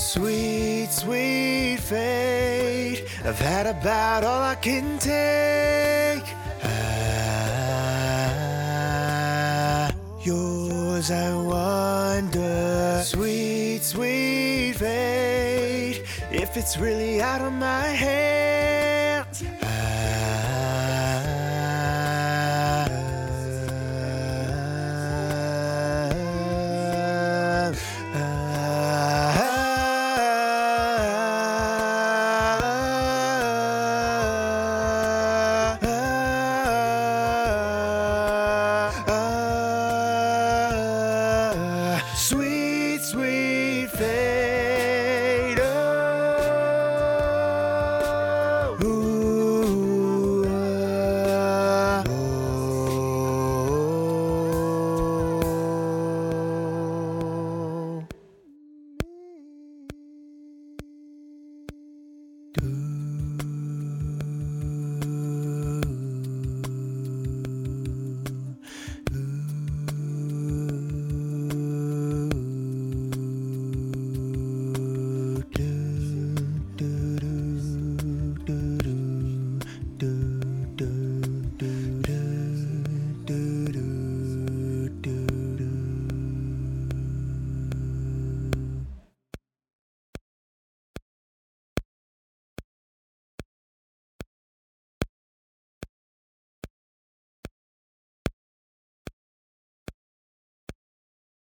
Sweet, sweet fate, I've had about all I can take. Ah, yours I wonder. Sweet, sweet fate, if it's really out of my hands. Ah, sweet face.